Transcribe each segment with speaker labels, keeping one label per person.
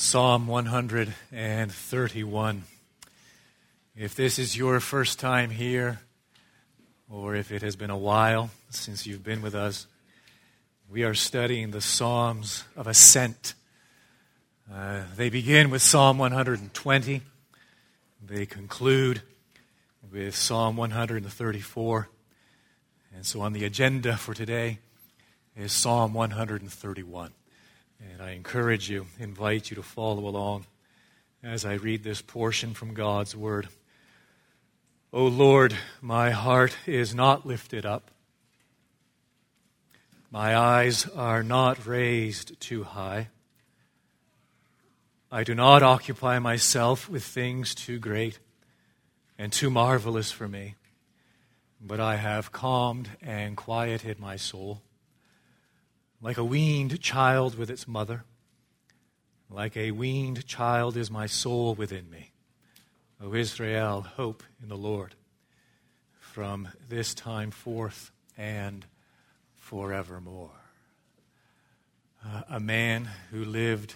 Speaker 1: Psalm 131. If this is your first time here, or if it has been a while since you've been with us, we are studying the Psalms of Ascent. Uh, they begin with Psalm 120, they conclude with Psalm 134. And so on the agenda for today is Psalm 131. And I encourage you, invite you to follow along as I read this portion from God's Word. O Lord, my heart is not lifted up. My eyes are not raised too high. I do not occupy myself with things too great and too marvelous for me, but I have calmed and quieted my soul like a weaned child with its mother. Like a weaned child is my soul within me. O Israel, hope in the Lord from this time forth and forevermore. Uh, a man who lived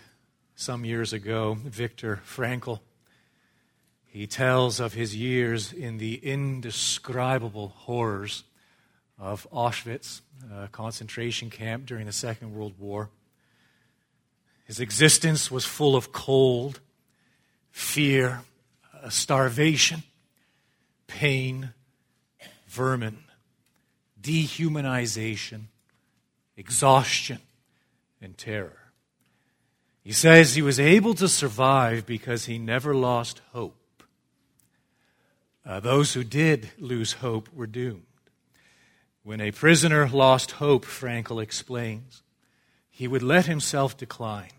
Speaker 1: some years ago, Viktor Frankl, he tells of his years in the indescribable horrors of Auschwitz, a concentration camp during the Second World War. His existence was full of cold, fear, uh, starvation, pain, vermin, dehumanization, exhaustion, and terror. He says he was able to survive because he never lost hope. Uh, those who did lose hope were doomed. When a prisoner lost hope, Frankl explains, he would let himself decline.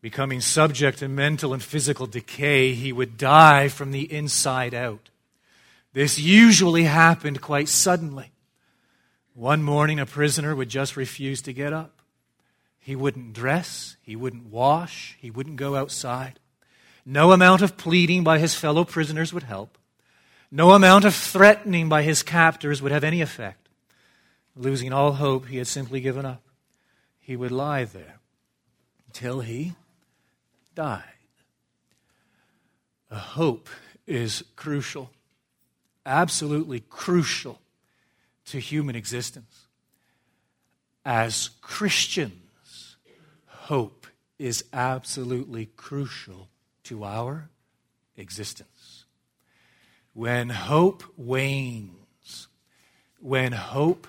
Speaker 1: Becoming subject to mental and physical decay, he would die from the inside out. This usually happened quite suddenly. One morning, a prisoner would just refuse to get up. He wouldn't dress, he wouldn't wash, he wouldn't go outside. No amount of pleading by his fellow prisoners would help. No amount of threatening by his captors would have any effect. Losing all hope, he had simply given up. He would lie there until he died. A hope is crucial, absolutely crucial to human existence. As Christians, hope is absolutely crucial to our existence. When hope wanes, when hope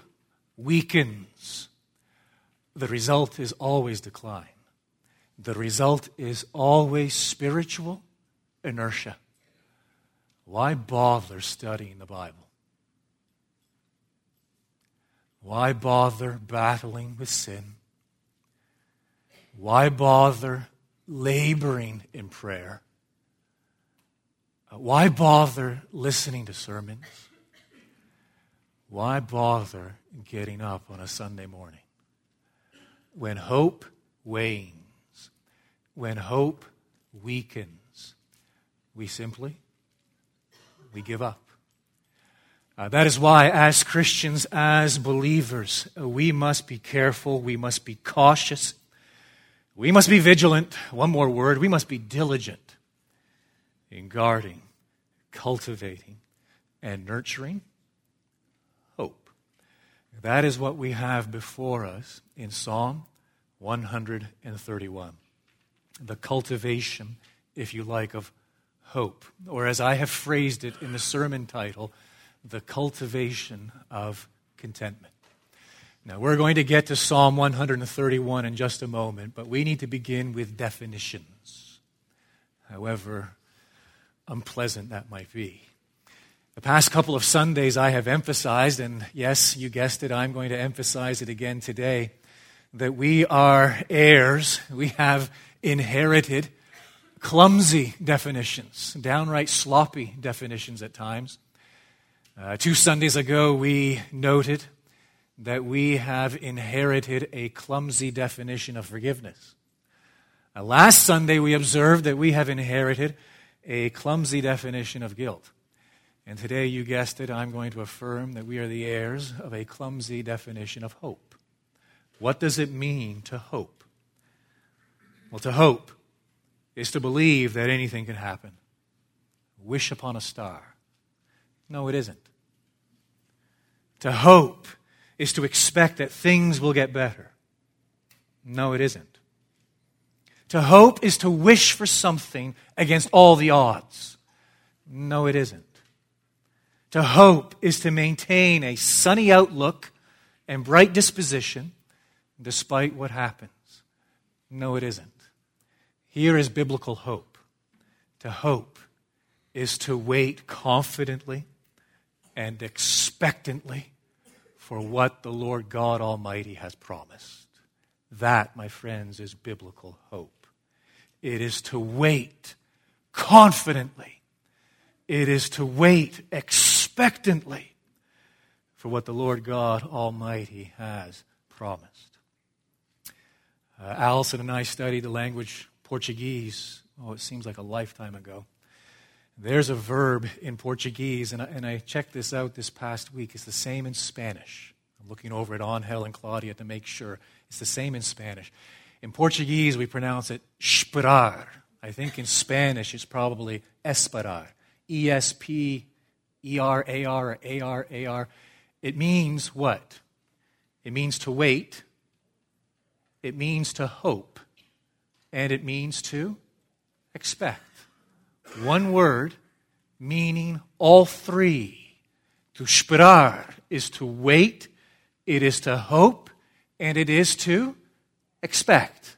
Speaker 1: weakens, the result is always decline. The result is always spiritual inertia. Why bother studying the Bible? Why bother battling with sin? Why bother laboring in prayer? Why bother listening to sermons? Why bother getting up on a Sunday morning? When hope wanes, when hope weakens, we simply we give up. Uh, that is why, as Christians, as believers, we must be careful, we must be cautious, we must be vigilant. One more word we must be diligent in guarding, cultivating, and nurturing hope. That is what we have before us in Psalm 131. The cultivation, if you like, of hope. Or as I have phrased it in the sermon title, the cultivation of contentment. Now, we're going to get to Psalm 131 in just a moment, but we need to begin with definitions. However, unpleasant that might be. The past couple of Sundays, I have emphasized, and yes, you guessed it, I'm going to emphasize it again today, that we are heirs. We have inherited clumsy definitions, downright sloppy definitions at times. Uh, two Sundays ago, we noted that we have inherited a clumsy definition of forgiveness. Uh, last Sunday, we observed that we have inherited a clumsy definition of guilt. And today, you guessed it, I'm going to affirm that we are the heirs of a clumsy definition of hope. What does it mean to hope? Well, to hope is to believe that anything can happen. Wish upon a star. No, it isn't. To hope is to expect that things will get better. No, it isn't. To hope is to wish for something against all the odds. No, it isn't. To hope is to maintain a sunny outlook and bright disposition despite what happens. No, it isn't. Here is biblical hope. To hope is to wait confidently and expectantly for what the Lord God Almighty has promised. That, my friends, is biblical hope. It is to wait confidently. It is to wait expectantly for what the Lord God Almighty has promised. Uh, Allison and I studied the language Portuguese, oh, it seems like a lifetime ago. There's a verb in Portuguese, and I, and I checked this out this past week. It's the same in Spanish. I'm looking over at Angel and Claudia to make sure. It's the same in Spanish. In Portuguese, we pronounce it esperar. I think in Spanish, it's probably esperar. E S P E R A R A R A R. It means what? It means to wait, it means to hope, and it means to expect. One word meaning all three. To esperar is to wait, it is to hope, and it is to expect.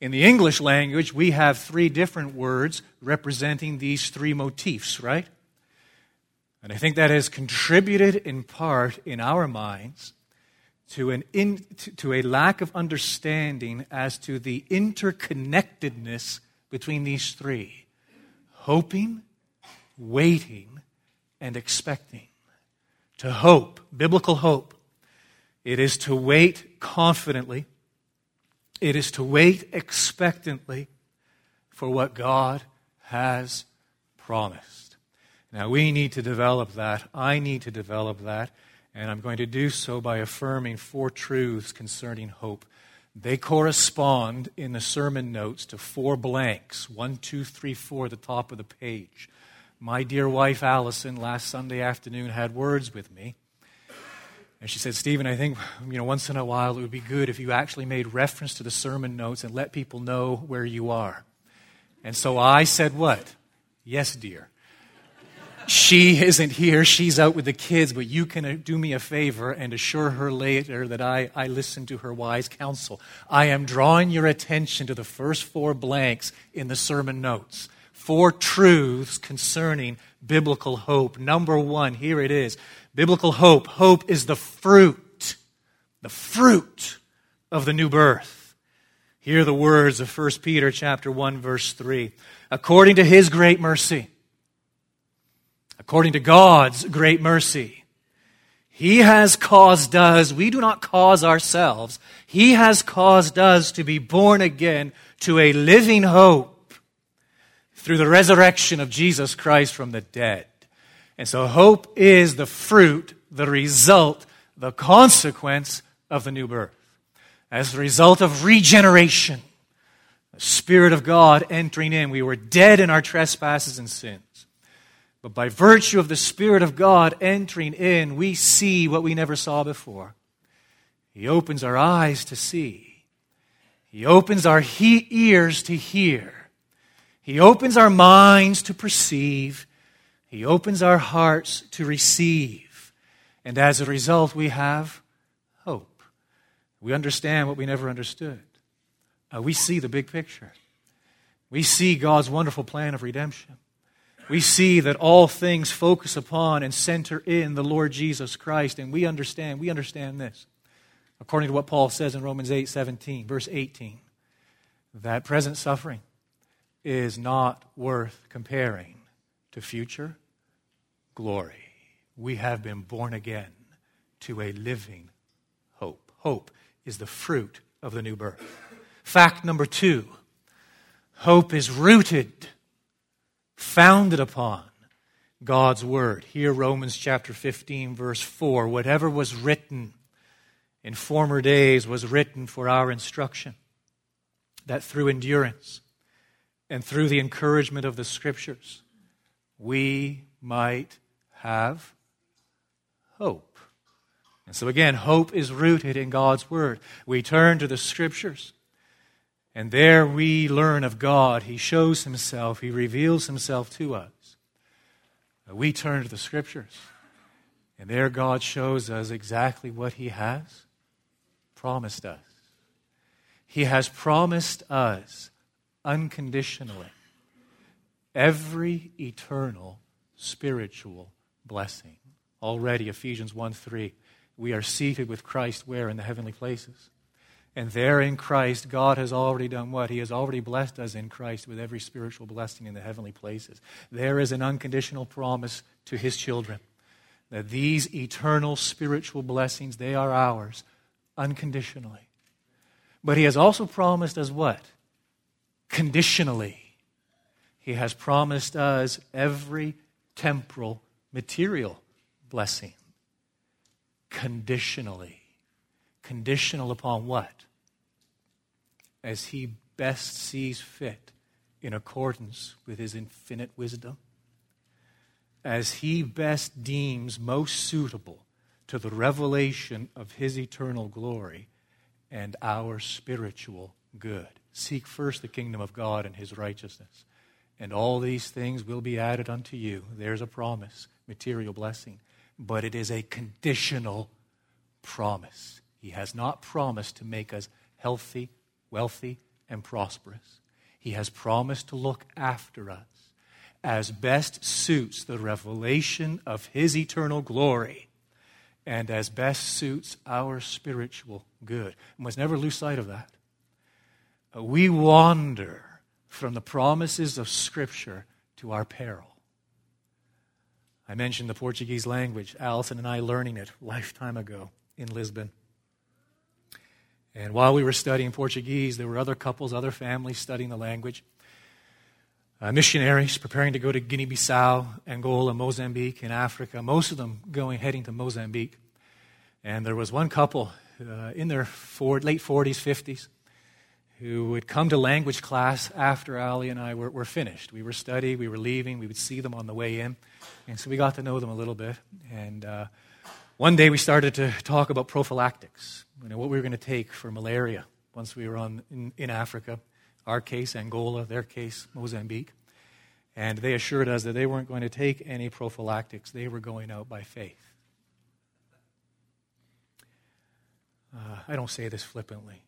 Speaker 1: In the English language, we have three different words representing these three motifs, right? And I think that has contributed in part in our minds to, an in, to, to a lack of understanding as to the interconnectedness between these three hoping, waiting, and expecting. To hope, biblical hope, it is to wait confidently, it is to wait expectantly for what God has promised. Now, we need to develop that. I need to develop that. And I'm going to do so by affirming four truths concerning hope. They correspond in the sermon notes to four blanks one, two, three, four, at the top of the page. My dear wife Allison last Sunday afternoon had words with me. And she said, Stephen, I think you know, once in a while it would be good if you actually made reference to the sermon notes and let people know where you are. And so I said, What? Yes, dear she isn't here. She's out with the kids, but you can uh, do me a favor and assure her later that I, I listened to her wise counsel. I am drawing your attention to the first four blanks in the sermon notes. Four truths concerning biblical hope. Number one, here it is. Biblical hope. Hope is the fruit, the fruit of the new birth. Hear the words of 1 Peter chapter 1 verse 3. According to his great mercy, according to God's great mercy. He has caused us, we do not cause ourselves, He has caused us to be born again to a living hope through the resurrection of Jesus Christ from the dead. And so hope is the fruit, the result, the consequence of the new birth. As a result of regeneration, the Spirit of God entering in, we were dead in our trespasses and sins. But by virtue of the Spirit of God entering in, we see what we never saw before. He opens our eyes to see. He opens our he- ears to hear. He opens our minds to perceive. He opens our hearts to receive. And as a result, we have hope. We understand what we never understood. Uh, we see the big picture. We see God's wonderful plan of redemption we see that all things focus upon and center in the Lord Jesus Christ. And we understand, we understand this, according to what Paul says in Romans 8 17, verse 18, that present suffering is not worth comparing to future glory. We have been born again to a living hope. Hope is the fruit of the new birth. Fact number two hope is rooted founded upon God's word. Here, Romans chapter 15, verse 4 whatever was written in former days was written for our instruction, that through endurance and through the encouragement of the Scriptures, we might have hope. And so, again, hope is rooted in God's Word. We turn to the Scriptures, and there we learn of God. He shows Himself, He reveals Himself to us. We turn to the Scriptures, and there God shows us exactly what He has promised us. He has promised us unconditionally every eternal spiritual blessing. Already, Ephesians 1 3, we are seated with Christ where? In the heavenly places. And there in Christ, God has already done what? He has already blessed us in Christ with every spiritual blessing in the heavenly places. There is an unconditional promise to His children that these eternal spiritual blessings, they are ours unconditionally. But He has also promised us what? Conditionally. He has promised us every temporal, material blessing. Conditionally. Conditional upon what? As He best sees fit in accordance with His infinite wisdom. As He best deems most suitable to the revelation of His eternal glory and our spiritual good. Seek first the kingdom of God and his righteousness, and all these things will be added unto you. There's a promise, material blessing, but it is a conditional promise. He has not promised to make us healthy, wealthy, and prosperous. He has promised to look after us as best suits the revelation of his eternal glory and as best suits our spiritual good. We must never lose sight of that. We wander from the promises of Scripture to our peril. I mentioned the Portuguese language. Allison and I learning it a lifetime ago in Lisbon. And while we were studying Portuguese, there were other couples, other families studying the language. Uh, missionaries preparing to go to Guinea Bissau, Angola, Mozambique, in Africa, most of them going, heading to Mozambique. And there was one couple uh, in their late 40s, 50s, who would come to language class after Ali and I were, were finished. We were studying, we were leaving, we would see them on the way in. And so we got to know them a little bit. And uh, one day we started to talk about prophylactics, you know, what we were going to take for malaria once we were on, in, in Africa. Our case, Angola, their case, Mozambique. And they assured us that they weren't going to take any prophylactics, they were going out by faith. Uh, I don't say this flippantly.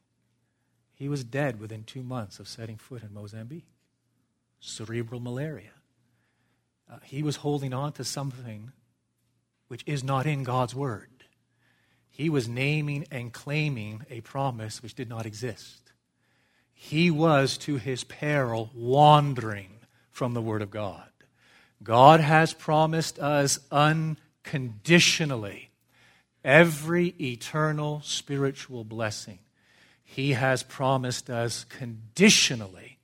Speaker 1: He was dead within two months of setting foot in Mozambique. Cerebral malaria. Uh, he was holding on to something which is not in God's Word. He was naming and claiming a promise which did not exist. He was, to his peril, wandering from the Word of God. God has promised us unconditionally every eternal spiritual blessing. He has promised us conditionally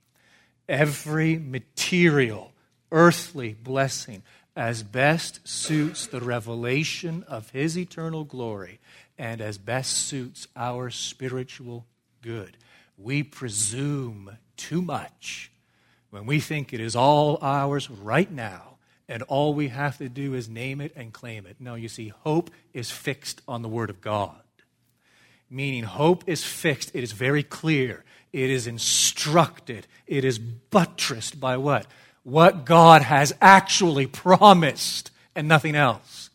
Speaker 1: every material, earthly blessing as best suits the revelation of His eternal glory and as best suits our spiritual good. We presume too much when we think it is all ours right now and all we have to do is name it and claim it. No, you see, hope is fixed on the Word of God. Meaning, hope is fixed, it is very clear, it is instructed, it is buttressed by what? What God has actually promised and nothing else.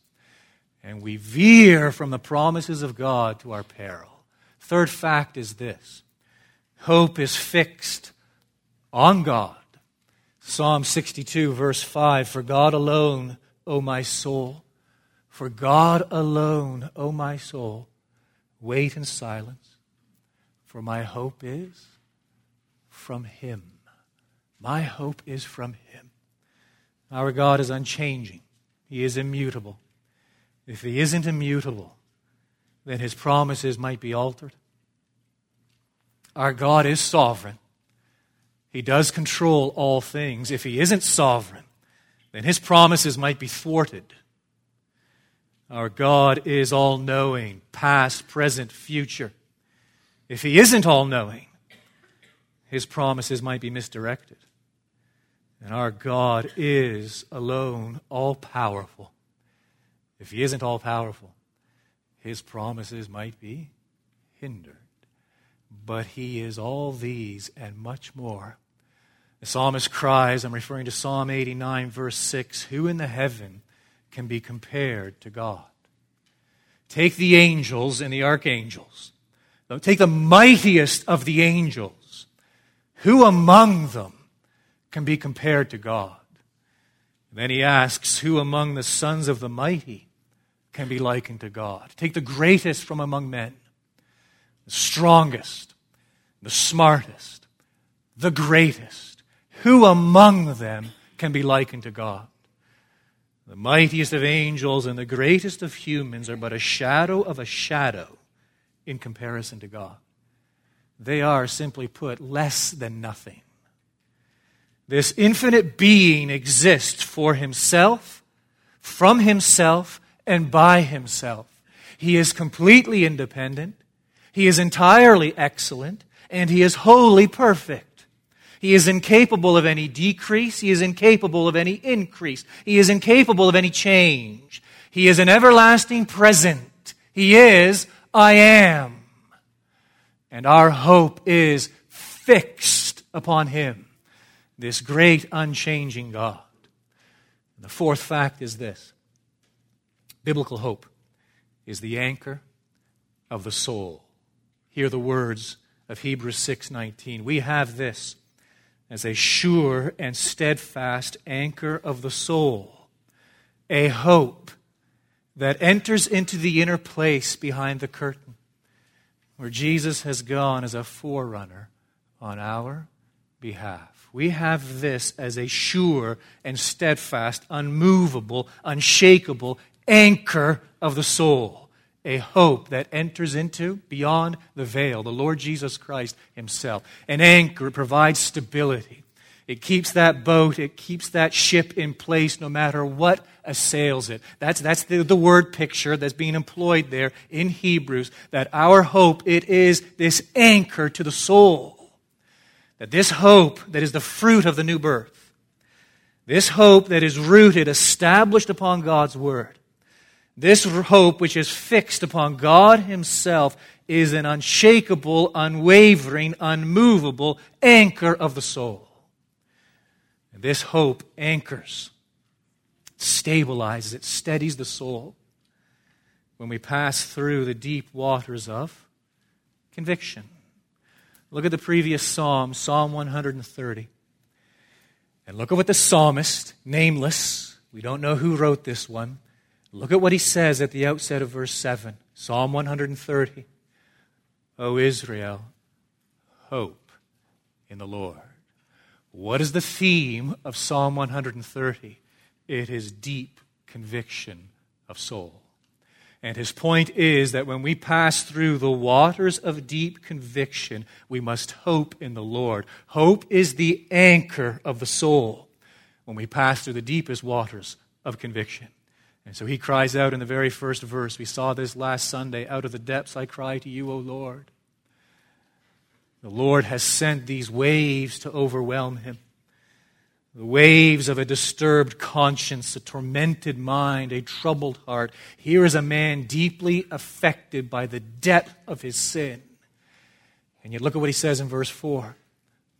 Speaker 1: And we veer from the promises of God to our peril. Third fact is this hope is fixed on God Psalm 62, verse 5 For God alone, O my soul, for God alone, O my soul, wait in silence, for my hope is from Him. My hope is from Him. Our God is unchanging, He is immutable. If He isn't immutable, then His promises might be altered. Our God is sovereign. He does control all things. If he isn't sovereign, then his promises might be thwarted. Our God is all knowing, past, present, future. If he isn't all knowing, his promises might be misdirected. And our God is alone all powerful. If He isn't all powerful, His promises might be hindered. But He is all these and much more. The psalmist cries, I'm referring to Psalm 89, verse 6 Who in the heaven can be compared to God? Take the angels and the archangels. Take the mightiest of the angels. Who among them can be compared to God? And then he asks, Who among the sons of the mighty can be likened to God? Take the greatest from among men, the strongest, the smartest, the greatest. Who among them can be likened to God? The mightiest of angels and the greatest of humans are but a shadow of a shadow in comparison to God. They are, simply put, less than nothing. This infinite being exists for himself, from himself, and by himself. He is completely independent. He is entirely excellent, and he is wholly perfect. He is incapable of any decrease. He is incapable of any increase. He is incapable of any change. He is an everlasting present. He is I am. And our hope is fixed upon him, this great unchanging God. The fourth fact is this biblical hope is the anchor of the soul. Hear the words of Hebrews 6:19. We have this as a sure and steadfast anchor of the soul, a hope that enters into the inner place behind the curtain, where Jesus has gone as a forerunner on our behalf. We have this as a sure and steadfast, unmovable, unshakable anchor of the soul, a hope that enters into beyond the veil, the Lord Jesus Christ Himself. An anchor provides stability. It keeps that boat, it keeps that ship in place no matter what assails it. That's, that's the, the word picture that's being employed there in Hebrews, that our hope, it is this anchor to the soul. That this hope that is the fruit of the new birth, this hope that is rooted, established upon God's word, this hope which is fixed upon God Himself is an unshakable, unwavering, unmovable anchor of the soul. This hope anchors, stabilizes, it steadies the soul when we pass through the deep waters of conviction. Look at the previous psalm, Psalm 130. And look at what the psalmist, nameless, we don't know who wrote this one, look at what he says at the outset of verse 7, Psalm 130. O Israel, hope in the Lord. What is the theme of Psalm 130? It is deep conviction of soul. And his point is that when we pass through the waters of deep conviction, we must hope in the Lord. Hope is the anchor of the soul when we pass through the deepest waters of conviction. And so he cries out in the very first verse. We saw this last Sunday. Out of the depths I cry to you, O Lord. The Lord has sent these waves to overwhelm him. The waves of a disturbed conscience, a tormented mind, a troubled heart. Here is a man deeply affected by the debt of his sin. And yet, look at what he says in verse 4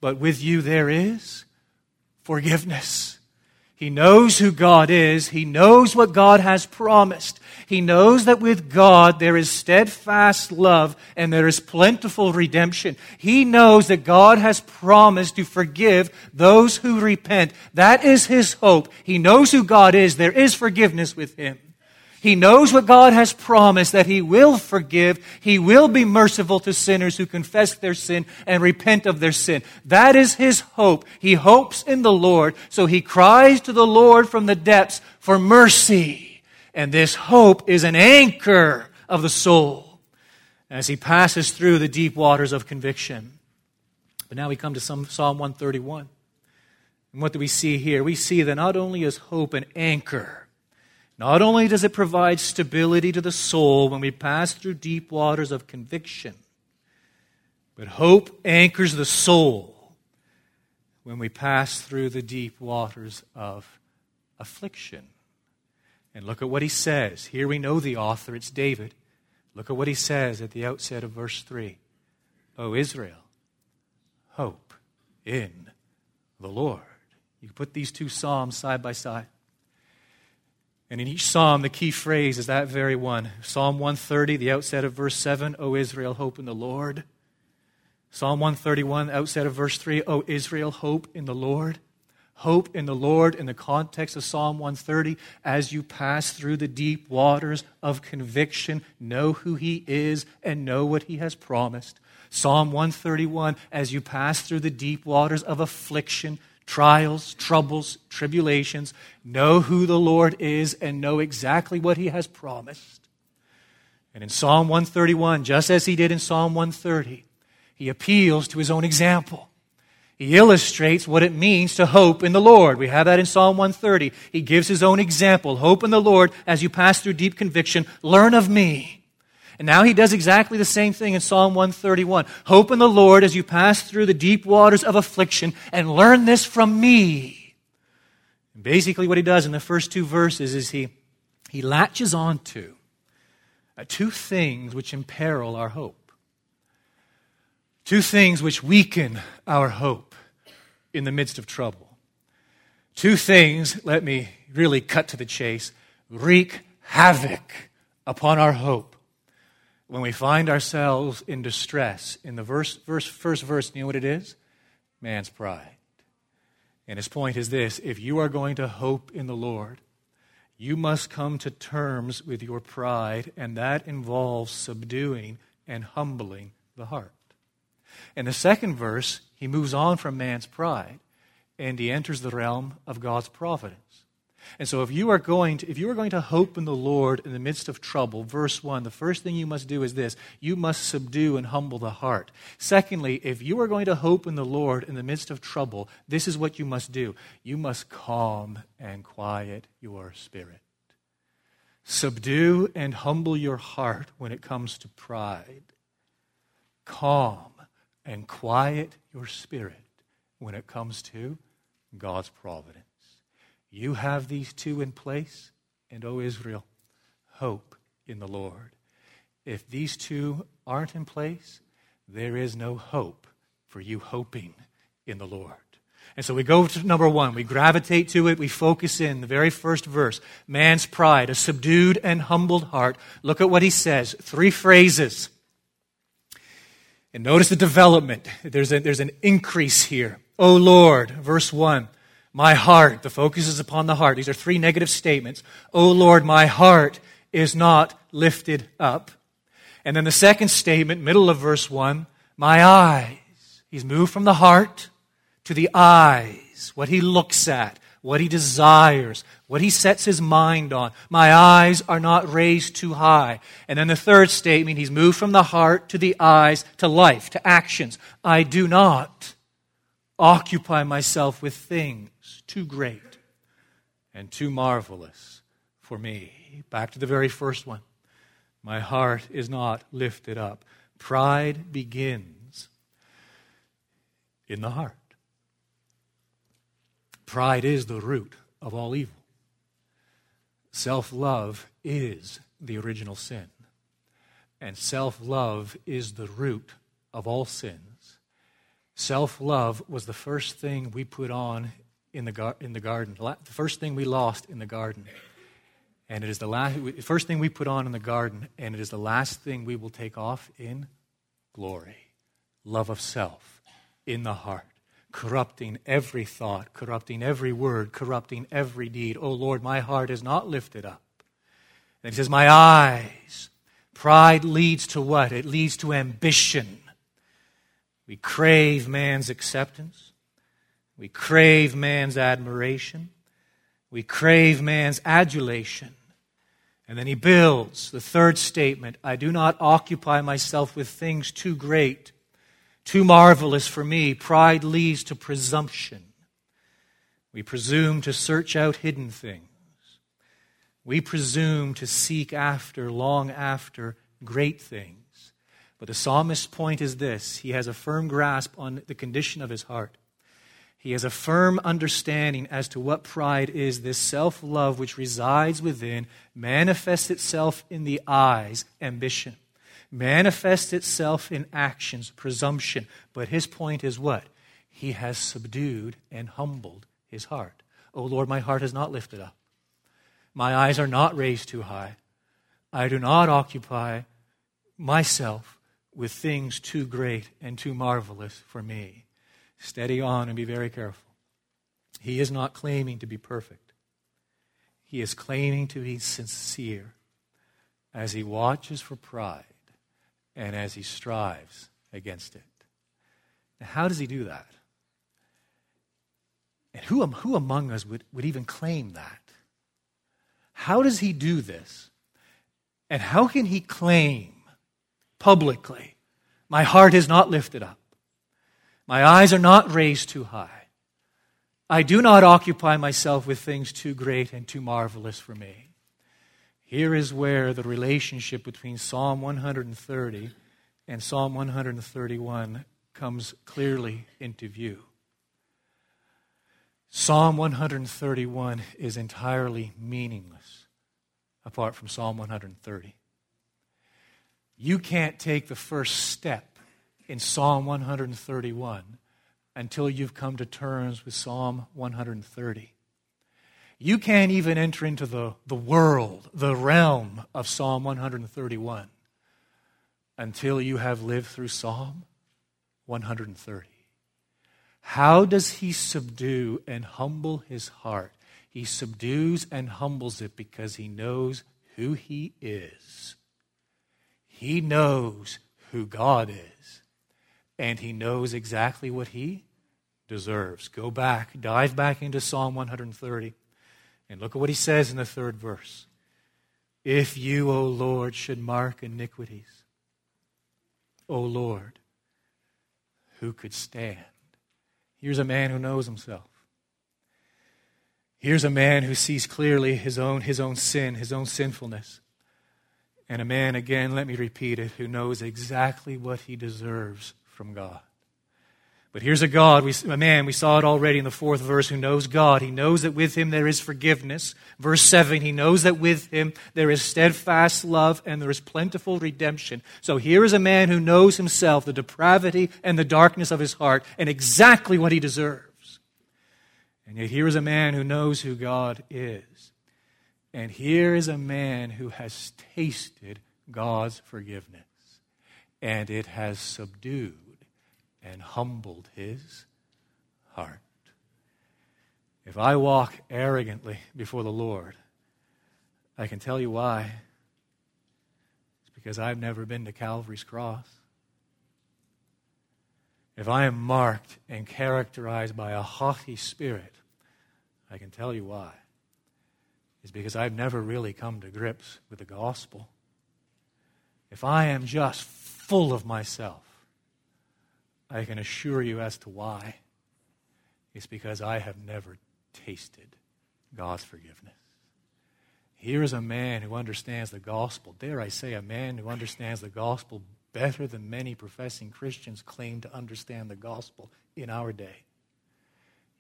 Speaker 1: But with you there is forgiveness. He knows who God is. He knows what God has promised. He knows that with God there is steadfast love and there is plentiful redemption. He knows that God has promised to forgive those who repent. That is his hope. He knows who God is. There is forgiveness with him. He knows what God has promised that He will forgive. He will be merciful to sinners who confess their sin and repent of their sin. That is His hope. He hopes in the Lord, so He cries to the Lord from the depths for mercy. And this hope is an anchor of the soul as He passes through the deep waters of conviction. But now we come to Psalm 131. And what do we see here? We see that not only is hope an anchor, not only does it provide stability to the soul when we pass through deep waters of conviction, but hope anchors the soul when we pass through the deep waters of affliction. And look at what he says. Here we know the author, it's David. Look at what he says at the outset of verse 3. O Israel, hope in the Lord. You can put these two psalms side by side. And in each psalm, the key phrase is that very one. Psalm 130, the outset of verse 7, O Israel, hope in the Lord. Psalm 131, outset of verse 3, O Israel, hope in the Lord. Hope in the Lord in the context of Psalm 130 as you pass through the deep waters of conviction, know who He is and know what He has promised. Psalm 131 as you pass through the deep waters of affliction, trials, troubles, tribulations, know who the Lord is and know exactly what He has promised. And in Psalm 131, just as He did in Psalm 130, He appeals to His own example. He illustrates what it means to hope in the Lord. We have that in Psalm 130. He gives his own example. Hope in the Lord as you pass through deep conviction. Learn of me. And now he does exactly the same thing in Psalm 131. Hope in the Lord as you pass through the deep waters of affliction and learn this from me. And basically, what he does in the first two verses is he, he latches onto uh, two things which imperil our hope, two things which weaken our hope in the midst of trouble. Two things, let me really cut to the chase, wreak havoc upon our hope when we find ourselves in distress, in the verse, verse, first verse, you know what it is? Man's pride. And his point is this if you are going to hope in the Lord, you must come to terms with your pride, and that involves subduing and humbling the heart. In the second verse, he moves on from man's pride and he enters the realm of God's providence. And so if you are going to if you are going to hope in the Lord in the midst of trouble, verse 1, the first thing you must do is this, you must subdue and humble the heart. Secondly, if you are going to hope in the Lord in the midst of trouble, this is what you must do. You must calm and quiet your spirit. Subdue and humble your heart when it comes to pride. Calm and quiet your spirit when it comes to God's providence. You have these two in place, and O Israel, hope in the Lord. If these two aren't in place, there is no hope for you hoping in the Lord. And so we go to number one. We gravitate to it. We focus in the very first verse. Man's pride, a subdued and humbled heart. Look at what he says. Three phrases. And notice the development. There's, a, there's an increase here. O Lord, verse 1. My heart, the focus is upon the heart. These are three negative statements. Oh Lord, my heart is not lifted up. And then the second statement, middle of verse 1, my eyes. He's moved from the heart to the eyes, what he looks at, what he desires, what he sets his mind on. My eyes are not raised too high. And then the third statement, he's moved from the heart to the eyes to life, to actions. I do not occupy myself with things too great and too marvelous for me. Back to the very first one. My heart is not lifted up. Pride begins in the heart. Pride is the root of all evil. Self love is the original sin. And self love is the root of all sins. Self love was the first thing we put on in the, gar- in the garden. The first thing we lost in the garden. And it is the last, first thing we put on in the garden, and it is the last thing we will take off in glory. Love of self in the heart, corrupting every thought, corrupting every word, corrupting every deed. Oh Lord, my heart is not lifted up. And he says, My eyes. Pride leads to what? It leads to ambition. We crave man's acceptance. We crave man's admiration. We crave man's adulation. And then he builds the third statement I do not occupy myself with things too great, too marvelous for me. Pride leads to presumption. We presume to search out hidden things. We presume to seek after, long after, great things. But the psalmist's point is this he has a firm grasp on the condition of his heart. He has a firm understanding as to what pride is. This self love which resides within manifests itself in the eyes, ambition, manifests itself in actions, presumption. But his point is what? He has subdued and humbled his heart. O Lord, my heart is not lifted up. My eyes are not raised too high. I do not occupy myself with things too great and too marvelous for me. Steady on and be very careful. He is not claiming to be perfect, he is claiming to be sincere as he watches for pride and as he strives against it. Now, how does he do that? And who, who among us would, would even claim that? How does he do this? And how can he claim publicly, My heart is not lifted up? My eyes are not raised too high. I do not occupy myself with things too great and too marvelous for me. Here is where the relationship between Psalm 130 and Psalm 131 comes clearly into view. Psalm 131 is entirely meaningless apart from Psalm 130. You can't take the first step in Psalm 131 until you've come to terms with Psalm 130. You can't even enter into the, the world, the realm of Psalm 131 until you have lived through Psalm 130. How does he subdue and humble his heart? He subdues and humbles it because he knows who he is. He knows who God is and he knows exactly what he deserves. Go back, dive back into Psalm 130, and look at what he says in the third verse. If you, O Lord, should mark iniquities, O Lord, who could stand? Here's a man who knows himself. Here's a man who sees clearly his own, his own sin, his own sinfulness. And a man, again, let me repeat it, who knows exactly what he deserves from God. But here's a God, we, a man, we saw it already in the fourth verse, who knows God. He knows that with him there is forgiveness. Verse 7, he knows that with him there is steadfast love and there is plentiful redemption. So here is a man who knows himself, the depravity and the darkness of his heart, and exactly what he deserves. And yet here is a man who knows who God is. And here is a man who has tasted God's forgiveness, and it has subdued and humbled his heart. If I walk arrogantly before the Lord, I can tell you why. It's because I've never been to Calvary's cross. If I am marked and characterized by a haughty spirit, I can tell you why. It's because I've never really come to grips with the gospel. If I am just full of myself, I can assure you as to why. It's because I have never tasted God's forgiveness. Here is a man who understands the gospel. Dare I say, a man who understands the gospel better than many professing Christians claim to understand the gospel in our day.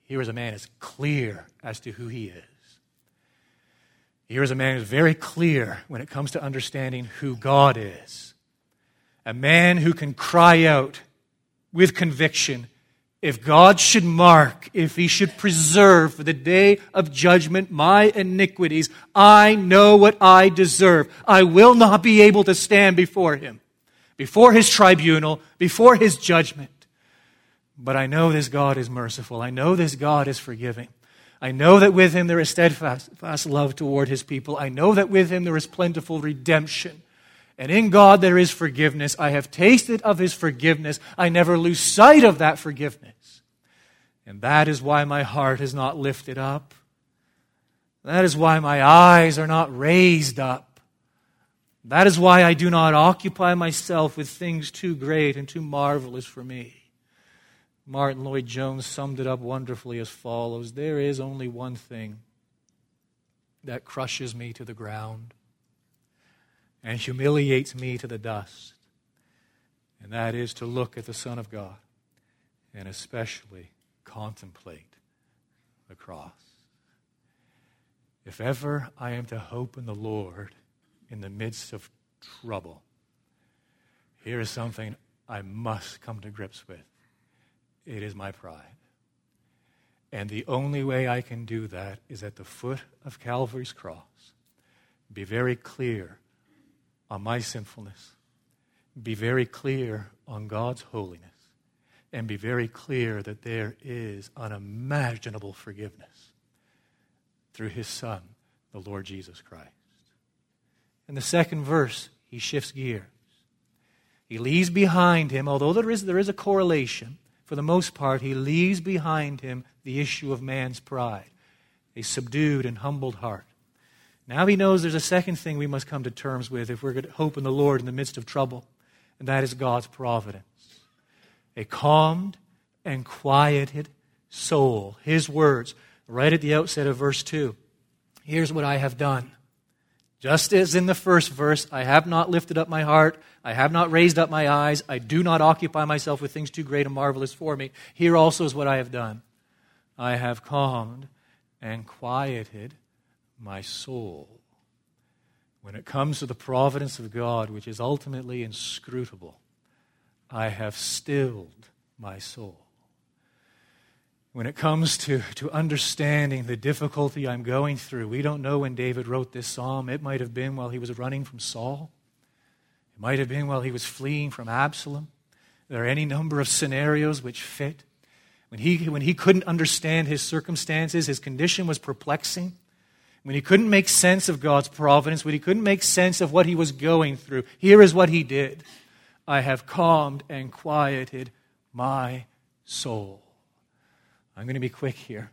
Speaker 1: Here is a man as clear as to who he is. Here is a man who's very clear when it comes to understanding who God is. A man who can cry out with conviction. If God should mark, if He should preserve for the day of judgment my iniquities, I know what I deserve. I will not be able to stand before Him, before His tribunal, before His judgment. But I know this God is merciful. I know this God is forgiving. I know that with Him there is steadfast love toward His people. I know that with Him there is plentiful redemption. And in God there is forgiveness. I have tasted of his forgiveness. I never lose sight of that forgiveness. And that is why my heart is not lifted up. That is why my eyes are not raised up. That is why I do not occupy myself with things too great and too marvelous for me. Martyn Lloyd-Jones summed it up wonderfully as follows There is only one thing that crushes me to the ground and humiliates me to the dust. And that is to look at the Son of God and especially contemplate the cross. If ever I am to hope in the Lord in the midst of trouble, here is something I must come to grips with it is my pride. And the only way I can do that is at the foot of Calvary's cross. Be very clear on my sinfulness. Be very clear on God's holiness. And be very clear that there is unimaginable forgiveness through his Son, the Lord Jesus Christ. In the second verse, he shifts gears. He leaves behind him, although there is, there is a correlation, for the most part, he leaves behind him the issue of man's pride, a subdued and humbled heart. Now he knows there's a second thing we must come to terms with if we're going to hope in the Lord in the midst of trouble, and that is God's providence. A calmed and quieted soul. His words, right at the outset of verse 2. Here's what I have done. Just as in the first verse, I have not lifted up my heart, I have not raised up my eyes, I do not occupy myself with things too great and marvelous for me. Here also is what I have done I have calmed and quieted my soul. When it comes to the providence of God, which is ultimately inscrutable, I have stilled my soul when it comes to, to understanding the difficulty I'm going through. We don't know when David wrote this psalm. It might have been while he was running from Saul, it might have been while he was fleeing from Absalom. There are any number of scenarios which fit. When he, when he couldn't understand his circumstances, his condition was perplexing. When he couldn't make sense of God's providence, when he couldn't make sense of what he was going through, here is what he did I have calmed and quieted my soul. I'm going to be quick here.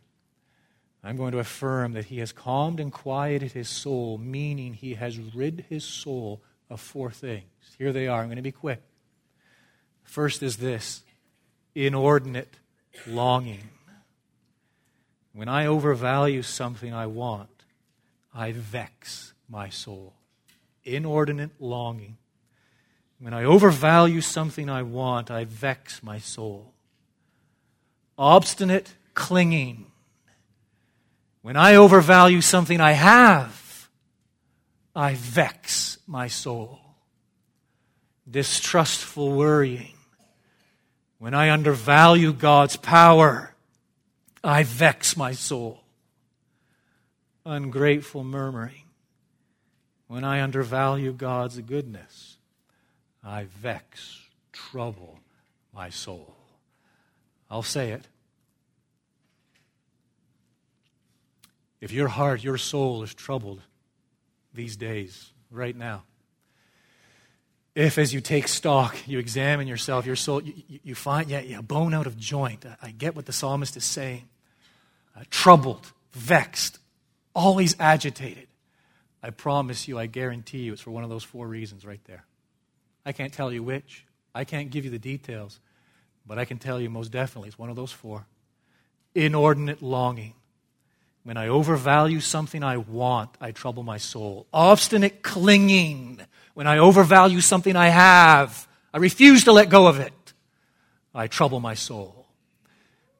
Speaker 1: I'm going to affirm that he has calmed and quieted his soul, meaning he has rid his soul of four things. Here they are. I'm going to be quick. First is this inordinate longing. When I overvalue something I want, I vex my soul. Inordinate longing. When I overvalue something I want, I vex my soul obstinate clinging. When I overvalue something I have, I vex my soul. Distrustful worrying. When I undervalue God's power, I vex my soul. Ungrateful murmuring. When I undervalue God's goodness, I vex, trouble my soul. I'll say it. If your heart, your soul is troubled these days, right now, if as you take stock, you examine yourself, your soul, you, you find, yeah, yeah, bone out of joint. I get what the psalmist is saying. Uh, troubled, vexed, always agitated. I promise you, I guarantee you, it's for one of those four reasons right there. I can't tell you which. I can't give you the details. But I can tell you most definitely it's one of those four inordinate longing. When I overvalue something I want, I trouble my soul. Obstinate clinging. When I overvalue something I have, I refuse to let go of it. I trouble my soul.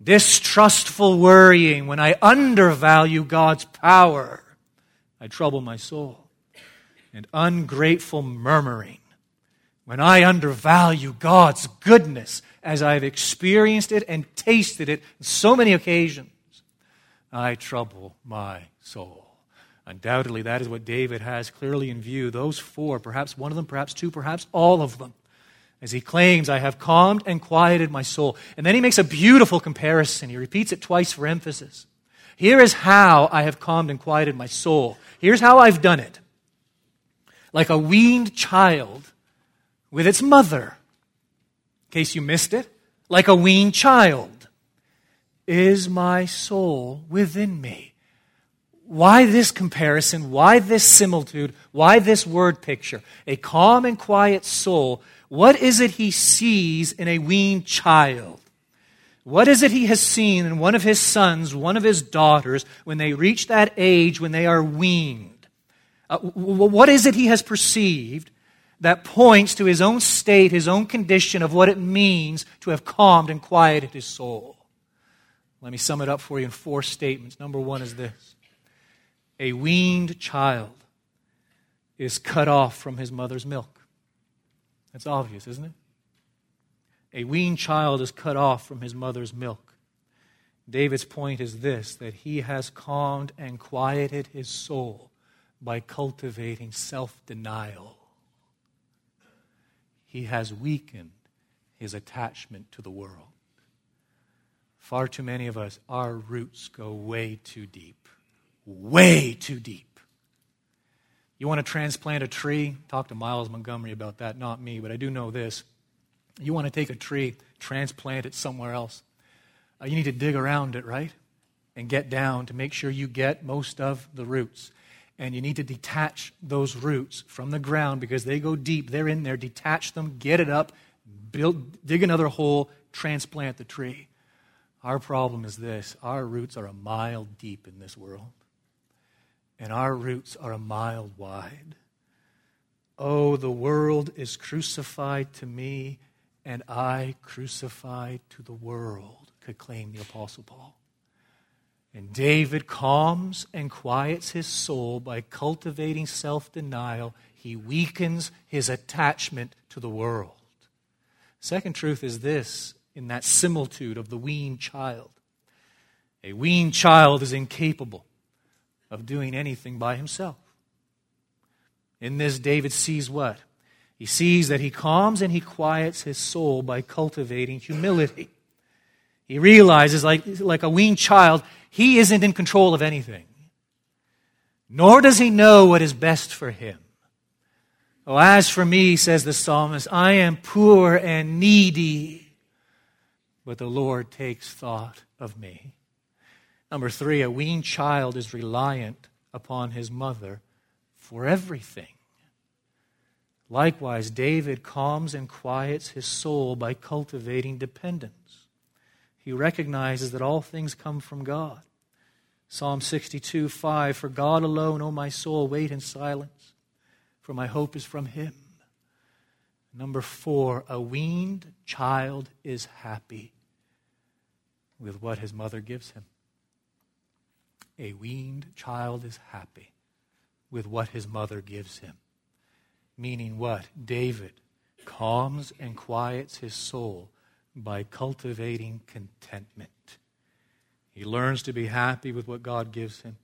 Speaker 1: Distrustful worrying. When I undervalue God's power, I trouble my soul. And ungrateful murmuring. When I undervalue God's goodness as I've experienced it and tasted it on so many occasions, I trouble my soul. Undoubtedly, that is what David has clearly in view. Those four, perhaps one of them, perhaps two, perhaps all of them. As he claims, I have calmed and quieted my soul. And then he makes a beautiful comparison. He repeats it twice for emphasis. Here is how I have calmed and quieted my soul. Here's how I've done it. Like a weaned child with its mother. In case you missed it, like a weaned child is my soul within me. Why this comparison? Why this similitude? Why this word picture? A calm and quiet soul. What is it he sees in a weaned child? What is it he has seen in one of his sons, one of his daughters, when they reach that age when they are weaned? Uh, what is it he has perceived that points to his own state, his own condition of what it means to have calmed and quieted his soul? Let me sum it up for you in four statements. Number one is this A weaned child is cut off from his mother's milk. That's obvious, isn't it? A weaned child is cut off from his mother's milk. David's point is this that he has calmed and quieted his soul by cultivating self denial. He has weakened his attachment to the world. Far too many of us, our roots go way too deep. Way too deep. You want to transplant a tree? Talk to Miles Montgomery about that, not me, but I do know this. You want to take a tree, transplant it somewhere else. Uh, you need to dig around it, right? And get down to make sure you get most of the roots. And you need to detach those roots from the ground because they go deep. They're in there. Detach them, get it up, build, dig another hole, transplant the tree. Our problem is this our roots are a mile deep in this world, and our roots are a mile wide. Oh, the world is crucified to me, and I crucified to the world, could claim the Apostle Paul. And David calms and quiets his soul by cultivating self denial. He weakens his attachment to the world. Second truth is this in that similitude of the weaned child. A weaned child is incapable of doing anything by himself. In this, David sees what? He sees that he calms and he quiets his soul by cultivating humility. He realizes, like, like a weaned child, he isn't in control of anything. Nor does he know what is best for him. Oh, as for me, says the psalmist, I am poor and needy, but the Lord takes thought of me. Number three, a weaned child is reliant upon his mother for everything. Likewise, David calms and quiets his soul by cultivating dependence. He recognizes that all things come from God. Psalm 62 5 For God alone, O my soul, wait in silence for my hope is from him. Number four, a weaned child is happy with what his mother gives him. A weaned child is happy with what his mother gives him. Meaning what? David calms and quiets his soul by cultivating contentment. He learns to be happy with what God gives him.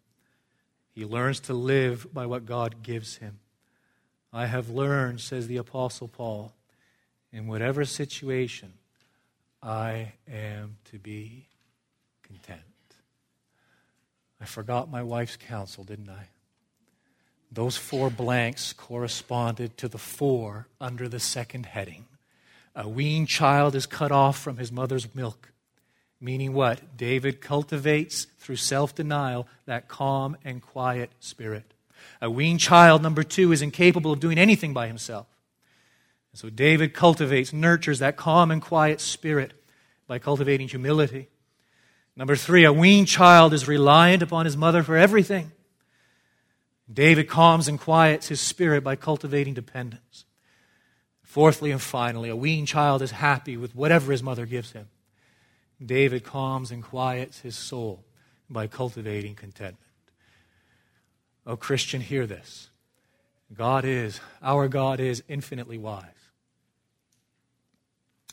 Speaker 1: He learns to live by what God gives him. I have learned, says the Apostle Paul, in whatever situation, I am to be content. I forgot my wife's counsel, didn't I? Those four blanks corresponded to the four under the second heading. A weaned child is cut off from his mother's milk. Meaning what? David cultivates through self denial that calm and quiet spirit. A weaned child, number two, is incapable of doing anything by himself. And so David cultivates, nurtures that calm and quiet spirit by cultivating humility. Number three, a weaned child is reliant upon his mother for everything. David calms and quiets his spirit by cultivating dependence. Fourthly and finally, a weaned child is happy with whatever his mother gives him. David calms and quiets his soul by cultivating contentment. Oh, Christian, hear this. God is, our God is infinitely wise.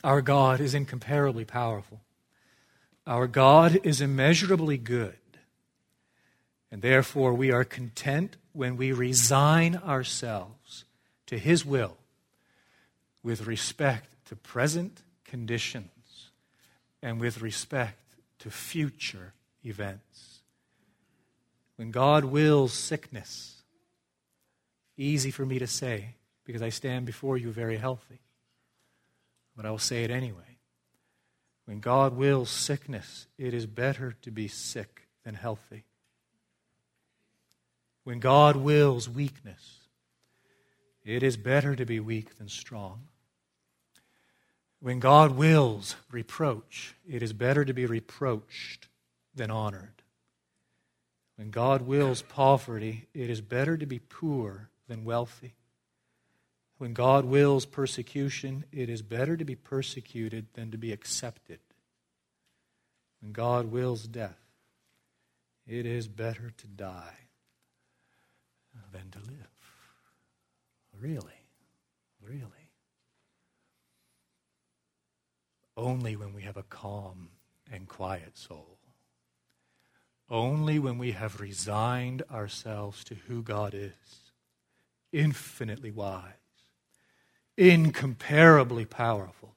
Speaker 1: Our God is incomparably powerful. Our God is immeasurably good. And therefore, we are content when we resign ourselves to His will with respect to present conditions and with respect to future events. When God wills sickness, easy for me to say because I stand before you very healthy. But I will say it anyway. When God wills sickness, it is better to be sick than healthy. When God wills weakness, it is better to be weak than strong. When God wills reproach, it is better to be reproached than honored. When God wills poverty, it is better to be poor than wealthy. When God wills persecution, it is better to be persecuted than to be accepted. when God wills death, it is better to die than to live. Really? Really? Only when we have a calm and quiet soul. Only when we have resigned ourselves to who God is, infinitely wise, incomparably powerful,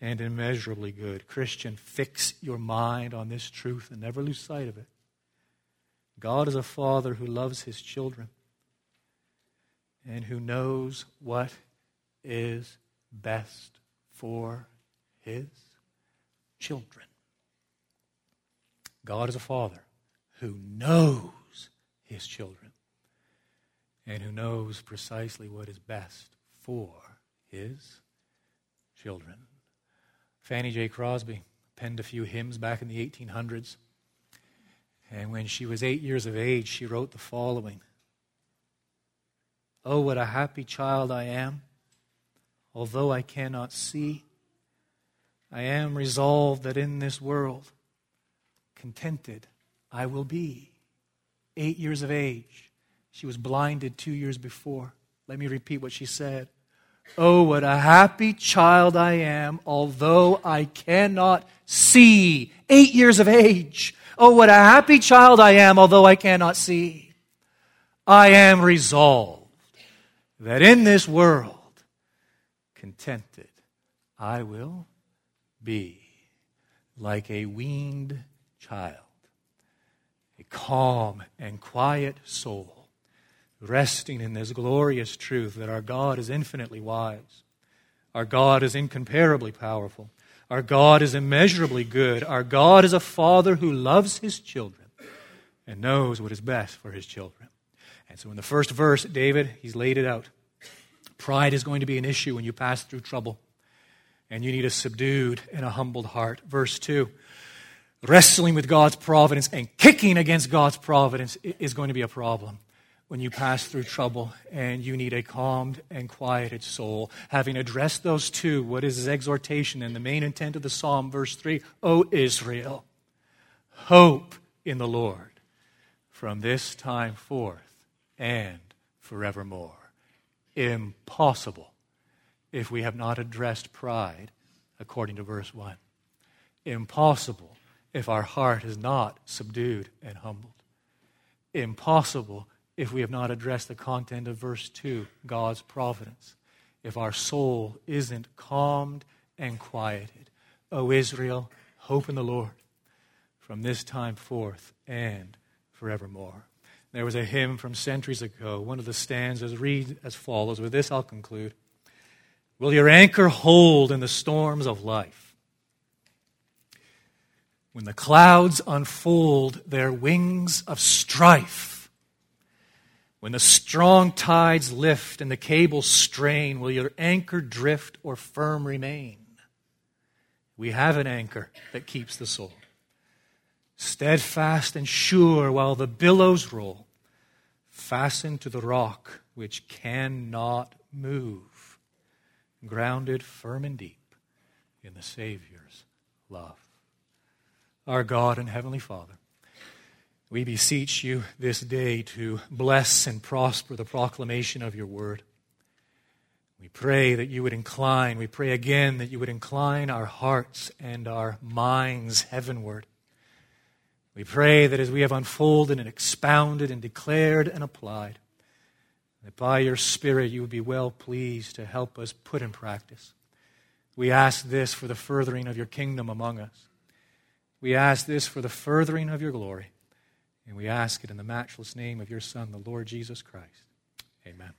Speaker 1: and immeasurably good. Christian, fix your mind on this truth and never lose sight of it. God is a father who loves his children and who knows what is best for his children. God is a father who knows his children and who knows precisely what is best for his children. Fanny J. Crosby penned a few hymns back in the 1800s. And when she was eight years of age, she wrote the following Oh, what a happy child I am, although I cannot see. I am resolved that in this world, contented I will be. Eight years of age. She was blinded two years before. Let me repeat what she said. Oh, what a happy child I am, although I cannot see. Eight years of age. Oh, what a happy child I am, although I cannot see. I am resolved that in this world, contented, I will be like a weaned child, a calm and quiet soul resting in this glorious truth that our God is infinitely wise, our God is incomparably powerful, our God is immeasurably good, our God is a Father who loves his children and knows what is best for his children. And so in the first verse, David, he's laid it out. Pride is going to be an issue when you pass through trouble, and you need a subdued and a humbled heart. Verse 2 wrestling with God's providence and kicking against God's providence is going to be a problem when you pass through trouble and you need a calmed and quieted soul. Having addressed those two, what is his exhortation and the main intent of the psalm, verse 3 O Israel, hope in the Lord from this time forth and forevermore. Impossible if we have not addressed pride, according to verse 1. Impossible if our heart is not subdued and humbled. Impossible if we have not addressed the content of verse 2, God's providence, if our soul isn't calmed and quieted. O Israel, hope in the Lord from this time forth and forevermore. There was a hymn from centuries ago. One of the stanzas read as follows. With this, I'll conclude. Will your anchor hold in the storms of life? When the clouds unfold their wings of strife, when the strong tides lift and the cables strain, will your anchor drift or firm remain? We have an anchor that keeps the soul. Steadfast and sure while the billows roll, fastened to the rock which cannot move, grounded firm and deep in the Savior's love. Our God and Heavenly Father, we beseech you this day to bless and prosper the proclamation of your word. We pray that you would incline, we pray again that you would incline our hearts and our minds heavenward. We pray that as we have unfolded and expounded and declared and applied, that by your Spirit you would be well pleased to help us put in practice. We ask this for the furthering of your kingdom among us. We ask this for the furthering of your glory. And we ask it in the matchless name of your Son, the Lord Jesus Christ. Amen.